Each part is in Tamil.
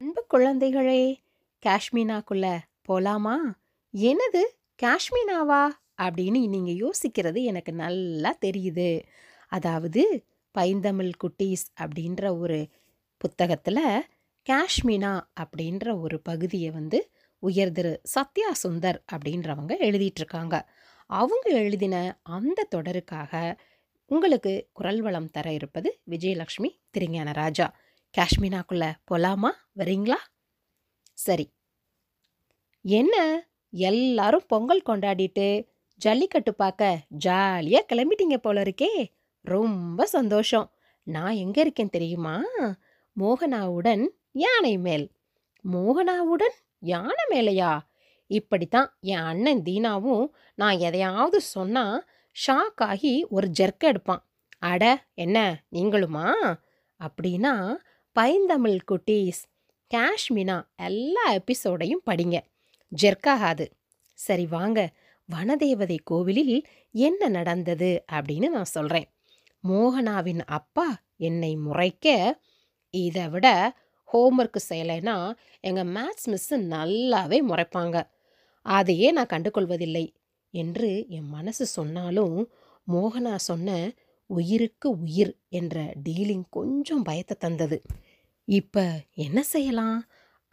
அன்பு குழந்தைகளே காஷ்மீனாக்குள்ள போலாமா? என்னது காஷ்மீனாவா? அப்படின்னு நீங்கள் யோசிக்கிறது எனக்கு நல்லா தெரியுது. அதாவது பைந்தமிழ் குட்டீஸ் அப்படின்ற ஒரு புத்தகத்துல காஷ்மீனா அப்படின்ற ஒரு பகுதியை வந்து உயர் திரு சத்யா சுந்தர் அப்படின்றவங்க எழுதிட்டுருக்காங்க. அவங்க எழுதின அந்த தொடருக்காக உங்களுக்கு குரல் வளம் தர இருப்பது விஜயலட்சுமி திருஞான ராஜா. காஷ்மீனாக்குள்ளே போகலாமா வரீங்களா? சரி. என்ன? எல்லாரும் பொங்கல் கொண்டாடிட்டு ஜல்லிக்கட்டு பார்க்க ஜாலியாக கிளம்பிட்டீங்க போல இருக்கே ரொம்ப சந்தோஷம். நான் எங்கே இருக்கேன் தெரியுமா? மோகனாவுடன் யானை மேல். மோகனாவுடன் யானை மேலையா? இப்படித்தான் என் அண்ணன் தீனாவும் நான் எதையாவது சொன்னால் ஷாக் ஆகி ஒரு ஜெர்க் எடுப்பான். அட என்ன? நீங்களுமா? அப்படின்னா பைந்தமிழ் குட்டீஸ் காஷ்மினா எல்லா எபிசோடையும் படிங்க. ஜெர்க்காகாது சரி வாங்க வனதேவதை கோவிலில் என்ன நடந்தது அப்படின்னு நான் சொல்கிறேன் மோகனாவின் அப்பா என்னை முறைக்க இதை விட ஹோம்ஒர்க்கு செய்யலைன்னா எங்கள் மேத்ஸ் மிஸ்ஸு நல்லாவே முறைப்பாங்க. அதையே நான் கண்டுகொள்வதில்லை என்று என் மனசு சொன்னாலும் மோகனா சொன்ன உயிருக்கு உயிர் என்ற டீலிங் கொஞ்சம் பயத்தை தந்தது. இப்ப என்ன செய்யலாம்?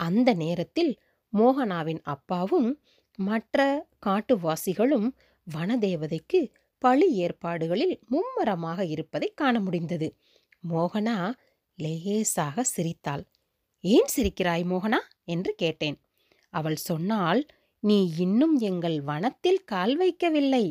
அந்த நேரத்தில் மோகனாவின் அப்பாவும் மற்ற காட்டுவாசிகளும் வனதேவதைக்கு பழி ஏற்பாடுகளில் மும்மரமாக இருப்பதை காண முடிந்தது. மோகனா லேசாக சிரித்தாள். ஏன் சிரிக்கிறாய் மோகனா? என்று கேட்டேன். அவள் சொன்னால் நீ இன்னும் எங்கள் வனத்தில் கால் வைக்கவில்லை.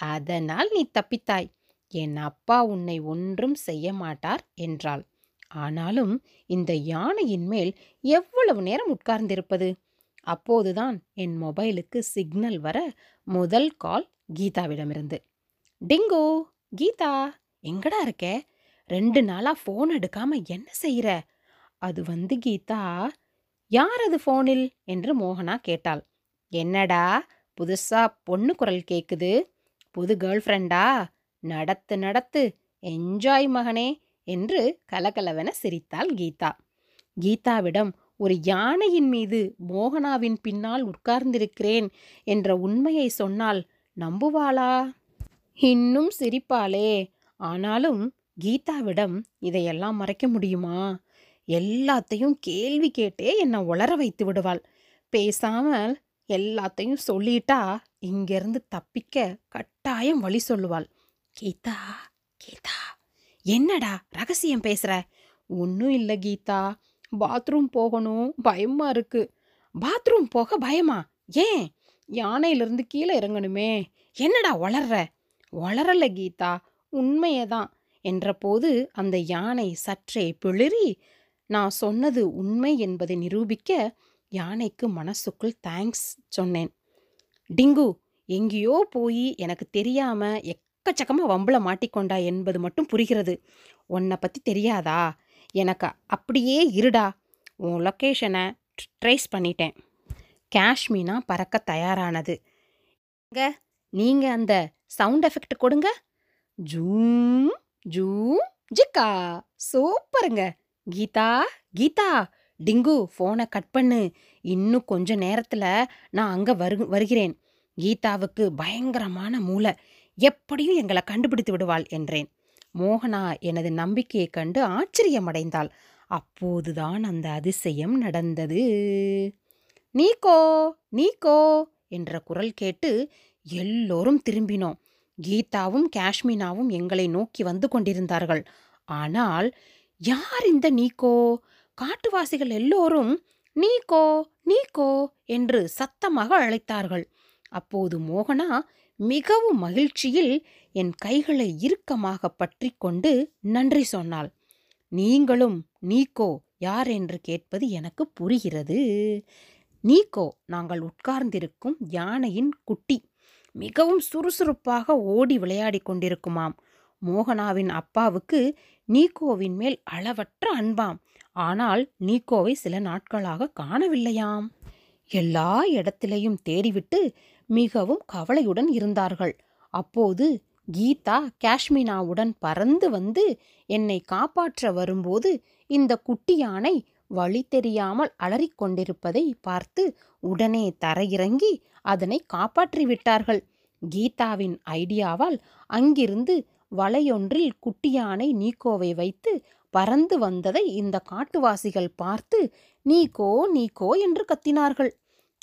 அதனால் நீ தப்பித்தாய். என் அப்பா உன்னை ஒன்றும் செய்ய மாட்டார் என்றாள். ஆனாலும் இந்த யானையின் மேல் எவ்வளவு நேரம் உட்கார்ந்திருப்பது? அப்போதுதான் என் மொபைலுக்கு சிக்னல் வர முதல் கால் கீதாவிடமிருந்து. டிங்கோ கீதா எங்கடா இருக்க? ரெண்டு நாளா ஃபோன் எடுக்காம என்ன செய்யற அது வந்து கீதா யார் அது ஃபோனில் என்று மோகனா கேட்டாள். என்னடா புதுசா பொண்ணு குரல் கேக்குது. புது கேர்ள் ஃப்ரெண்டா நடத்து நடத்து. என்ஜாய் மகனே. என்று கலகலவென சிரித்தாள் கீதா. கீதாவிடம் ஒரு யானையின் மீது மோகனாவின் பின்னால் உட்கார்ந்திருக்கிறேன் என்ற உண்மையை சொன்னால் நம்புவாளா? இன்னும் சிரிப்பாளே. ஆனாலும் கீதாவிடம் இதையெல்லாம் மறைக்க முடியுமா? எல்லாத்தையும் கேள்வி கேட்டே என்னை உளர வைத்து விடுவாள். பேசாமல் எல்லாத்தையும் சொல்லிட்டா இங்கிருந்து தப்பிக்க கட்டாயம் வழி சொல்லுவாள். கீதா கீதா. என்னடா ரகசியம் பேசுற? ஒன்றும் இல்லை கீதா. பாத்ரூம் போகணும். பயமா இருக்கு. பாத்ரூம் போக பயமா? ஏன்? யானையிலிருந்து கீழே இறங்கணுமே. என்னடா வளர்ற? வளரல கீதா. உண்மையதான். என்றபோது அந்த யானை சற்றே பிளிரி நான் சொன்னது உண்மை என்பதை நிரூபிக்க யானைக்கு மனசுக்குள் தேங்க்ஸ் சொன்னேன். டிங்கு எங்கேயோ போய் எனக்கு தெரியாம எக்கச்சக்கமாக வம்புல மாட்டிக்கொண்டா என்பது மட்டும் புரிகிறது. உன்னை பற்றி தெரியாதா? எனக்கு அப்படியே இருடா. உன் லொக்கேஷனை ட்ரேஸ் பண்ணிட்டேன். காஷ்மீனா பறக்க தயாரானது. எங்க? நீங்கள் அந்த சவுண்ட் எஃபெக்ட் கொடுங்க. ஜூம் ஜூம் ஜிக்கா. சூப்பருங்க. கீதா கீதா. டிங்கு ஃபோனை கட் பண்ணு. இன்னும் கொஞ்ச நேரத்தில் நான் அங்கே வரு வருகிறேன். கீதாவுக்கு பயங்கரமான மூளை. எப்படியும் எங்களை கண்டுபிடித்து விடுவாள் என்றேன். மோகனா எனது நம்பிக்கையைக் கண்டு ஆச்சரியமடைந்தாள். அப்போதுதான் அந்த அதிசயம் நடந்தது. நீக்கோ நீக்கோ என்ற குரல் கேட்டு எல்லோரும் திரும்பினோம். கீதாவும் காஷ்மீனாவும் எங்களை நோக்கி வந்து கொண்டிருந்தார்கள். ஆனால் யார் இந்த நீக்கோ? காட்டுவாசிகள் எல்லோரும் நீக்கோ நீக்கோ என்று சத்தமாக அழைத்தார்கள். அப்போது மோகனா மிகவும் மகிழ்ச்சியில் என் கைகளை இறுக்கமாக பற்றி கொண்டு நன்றி சொன்னாள். நீங்களும் நீக்கோ யார் என்று கேட்பது எனக்கு புரிகிறது. நீக்கோ நாங்கள் உட்கார்ந்திருக்கும் யானையின் குட்டி. மிகவும் சுறுசுறுப்பாக ஓடி விளையாடிக் கொண்டிருக்குமாம். மோகனாவின் அப்பாவுக்கு நீக்கோவின் மேல் அளவற்ற அன்பாம். ஆனால் நீக்கோவை சில நாட்களாக காணவில்லையாம். எல்லா இடத்திலையும் தேடிவிட்டு மிகவும் கவலையுடன் இருந்தார்கள். அப்போது கீதா காஷ்மினாவுடன் பறந்து வந்து என்னை காப்பாற்ற வரும்போது இந்த குட்டி யானை வழி தெரியாமல் அலறிக்கொண்டிருப்பதை பார்த்து உடனே தரையிறங்கி அதனை காப்பாற்றி விட்டார்கள். கீதாவின் ஐடியாவால் அங்கிருந்து வலையொன்றில் குட்டியானை நீக்கோவை வைத்து பறந்து வந்ததை இந்த காட்டுவாசிகள் பார்த்து நீக்கோ நீக்கோ என்று கத்தினார்கள்.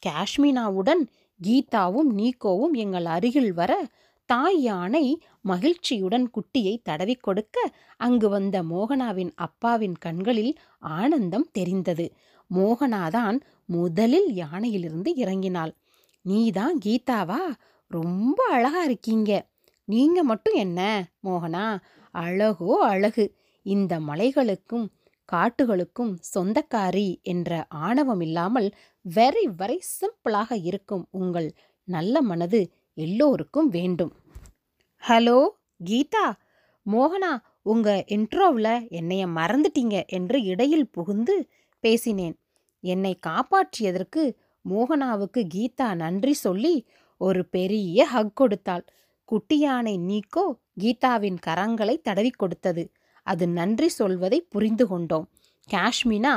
காஷ்மினாவுடன் கீதாவும் நீக்கோவும் எங்கள் அருகில் வர தாய் யானை மகிழ்ச்சியுடன் குட்டியை தடவிக் கொடுக்க அங்கு வந்த மோகனாவின் அப்பாவின் கண்களில் ஆனந்தம் தெரிந்தது. மோகனாதான் முதலில் யானையிலிருந்து இறங்கினாள். நீதான் கீதாவா? ரொம்ப அழகா இருக்கீங்க. நீங்க மட்டும் என்ன மோகனா? அழகோ அழகு. இந்த மலைகளுக்கும் காட்டுகளுக்கும் சொந்தக்காரி என்ற ஆணவம் இல்லாமல் வெரி வெரி சிம்பிளாக இருக்கும் உங்கள் நல்ல மனது எல்லோருக்கும் வேண்டும். ஹலோ கீதா. மோகனா உங்க இன்ட்ரோவில் என்னைய மறந்துட்டீங்க என்று இடையில் புகுந்து பேசினேன். என்னை காப்பாற்றியதற்கு மோகனாவுக்கு கீதா நன்றி சொல்லி ஒரு பெரிய ஹக் கொடுத்தாள். குட்டியானை நீக்கோ கீதாவின் கரங்களை தடவிக் கொடுத்தது. அது நன்றி சொல்வதை புரிந்து கொண்டோம். காஷ்மினா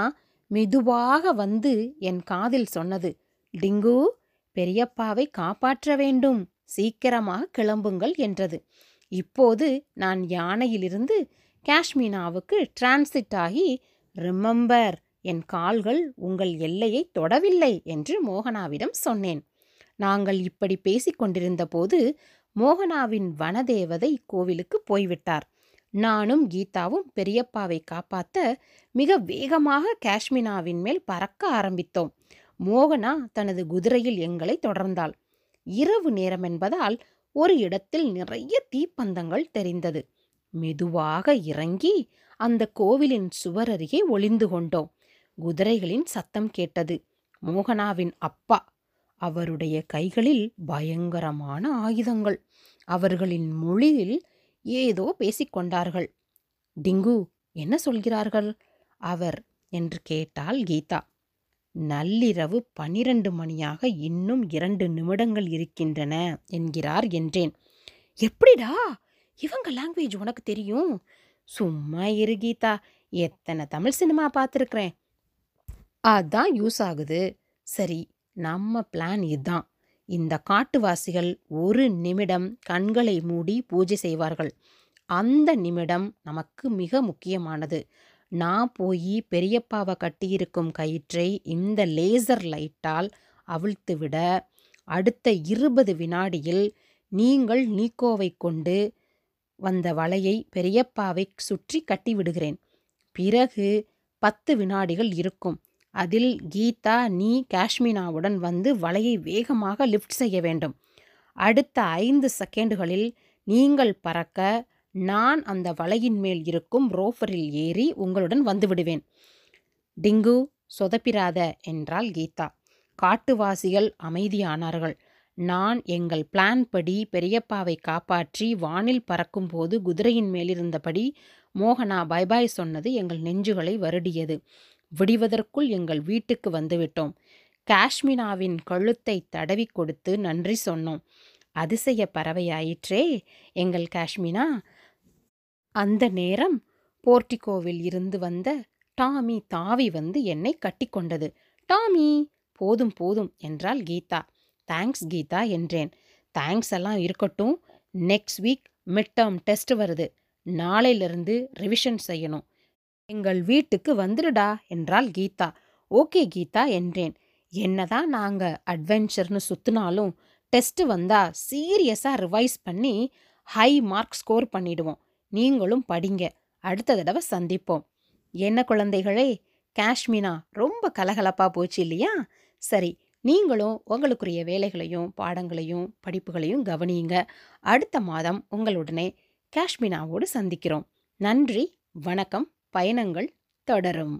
மெதுவாக வந்து என் காதில் சொன்னது. டிங்கு பெரியப்பாவை காப்பாற்ற வேண்டும். சீக்கிரமாக கிளம்புங்கள் என்றது. இப்போது நான் யானையிலிருந்து காஷ்மீனாவுக்கு டிரான்சிட் ஆகி ரிமெம்பர் என் கால்கள் உங்கள் எல்லையை தொடவில்லை என்று மோகனாவிடம் சொன்னேன். நாங்கள் இப்படி பேசிக்கொண்டிருந்த போது மோகனாவின் வனதேவதை கோவிலுக்கு போய்விட்டார். நானும் கீதாவும் பெரியப்பாவை காப்பாத்த மிக வேகமாக காஷ்மினாவின் மேல் பறக்க ஆரம்பித்தோம். மோகனா தனது குதிரையில் எங்களை தொடர்ந்தாள். இரவு நேரம் என்பதால் ஒரு இடத்தில் நிறைய தீப்பந்தங்கள் தெரிந்தது. மெதுவாக இறங்கி அந்த கோவிலின் சுவர் அருகே ஒளிந்து கொண்டோம். குதிரைகளின் சத்தம் கேட்டது. மோகனாவின் அப்பா. அவருடைய கைகளில் பயங்கரமான ஆயுதங்கள். அவர்களின் மொழியில் ஏதோ பேசிக்கொண்டார்கள் டிங்கு என்ன சொல்கிறார்கள்? அவர் என்று கேட்டாள் கீதா. நள்ளிரவு பனிரெண்டு மணியாக இன்னும் இரண்டு நிமிடங்கள் இருக்கின்றன என்கிறார் என்றேன். எப்படிடா? இவங்க லாங்குவேஜ் உனக்கு தெரியும்? சும்மா இரு கீதா எத்தனை தமிழ் சினிமா பார்த்துருக்குறேன். அதான் யூஸ் ஆகுது. சரி நம்ம பிளான் இதுதான். இந்த காட்டுவாசிகள் ஒரு நிமிடம் கண்களை மூடி பூஜை செய்வார்கள். அந்த நிமிடம் நமக்கு மிக முக்கியமானது. நான் போய் பெரியப்பாவை கட்டியிருக்கும் கயிற்றை இந்த லேசர் லைட்டால் அவிழ்த்துவிட அடுத்த இருபது வினாடியில் நீங்கள் நீக்கோவை கொண்டு வந்த வலையை பெரியப்பாவை சுற்றி கட்டிவிடுகிறேன் பிறகு பத்து வினாடிகள் இருக்கும். அதில் கீதா நீ காஷ்மினாவுடன் வந்து வலையை வேகமாக லிஃப்ட் செய்ய வேண்டும். அடுத்த ஐந்து செகண்டுகளில் நீங்கள் பறக்க நான் அந்த வலையின் மேல் இருக்கும் ரோஃபரில் ஏறி உங்களுடன் வந்துவிடுவேன். டிங்கு சொதப்பிராத என்றால் கீதா. காட்டுவாசிகள் அமைதியானார்கள். நான் எங்கள் பிளான் படி பெரியப்பாவை காப்பாற்றி வானில் பறக்கும்போது குதிரையின் மேலிருந்தபடி மோகனா பைபாய் சொன்னது எங்கள் நெஞ்சுகளை வருடியது. விடிவதற்குள் எங்கள் வீட்டுக்கு வந்துவிட்டோம். காஷ்மினாவின் கழுத்தை தடவி கொடுத்து நன்றி சொன்னோம். அதிசய பறவையாயிற்றே எங்கள் காஷ்மினா. அந்த நேரம் போர்டிகோவில் இருந்து வந்த டாமி தாவி வந்து என்னை கட்டிக்கொண்டது டாமி! போதும் போதும் என்றால் கீதா. தேங்க்ஸ் கீதா என்றேன். தேங்க்ஸ் எல்லாம் இருக்கட்டும். Next week mid term test வருது. நாளையிலிருந்து ரிவிஷன் செய்யணும். எங்கள் வீட்டுக்கு வந்துடுடா என்றாள் கீதா. ஓகே கீதா என்றேன். என்னதான் நாங்க அட்வென்ச்சர்னு சுத்தினாலும் டெஸ்ட் வந்தா சீரியஸா ரிவைஸ் பண்ணி ஹை மார்க் ஸ்கோர் பண்ணிடுவோம். நீங்களும் படிங்க. அடுத்த தடவை சந்திப்போம். என்ன குழந்தைகளே காஷ்மீனா ரொம்ப கலகலப்பா போச்சு இல்லையா? சரி நீங்களும் உங்களுக்குரிய வேலைகளையும் பாடங்களையும் படிப்புகளையும் கவனியுங்க. அடுத்த மாதம் உங்களுடனே காஷ்மீனாவோடு சந்திக்கிறோம். நன்றி வணக்கம். பயணங்கள் தொடரும்.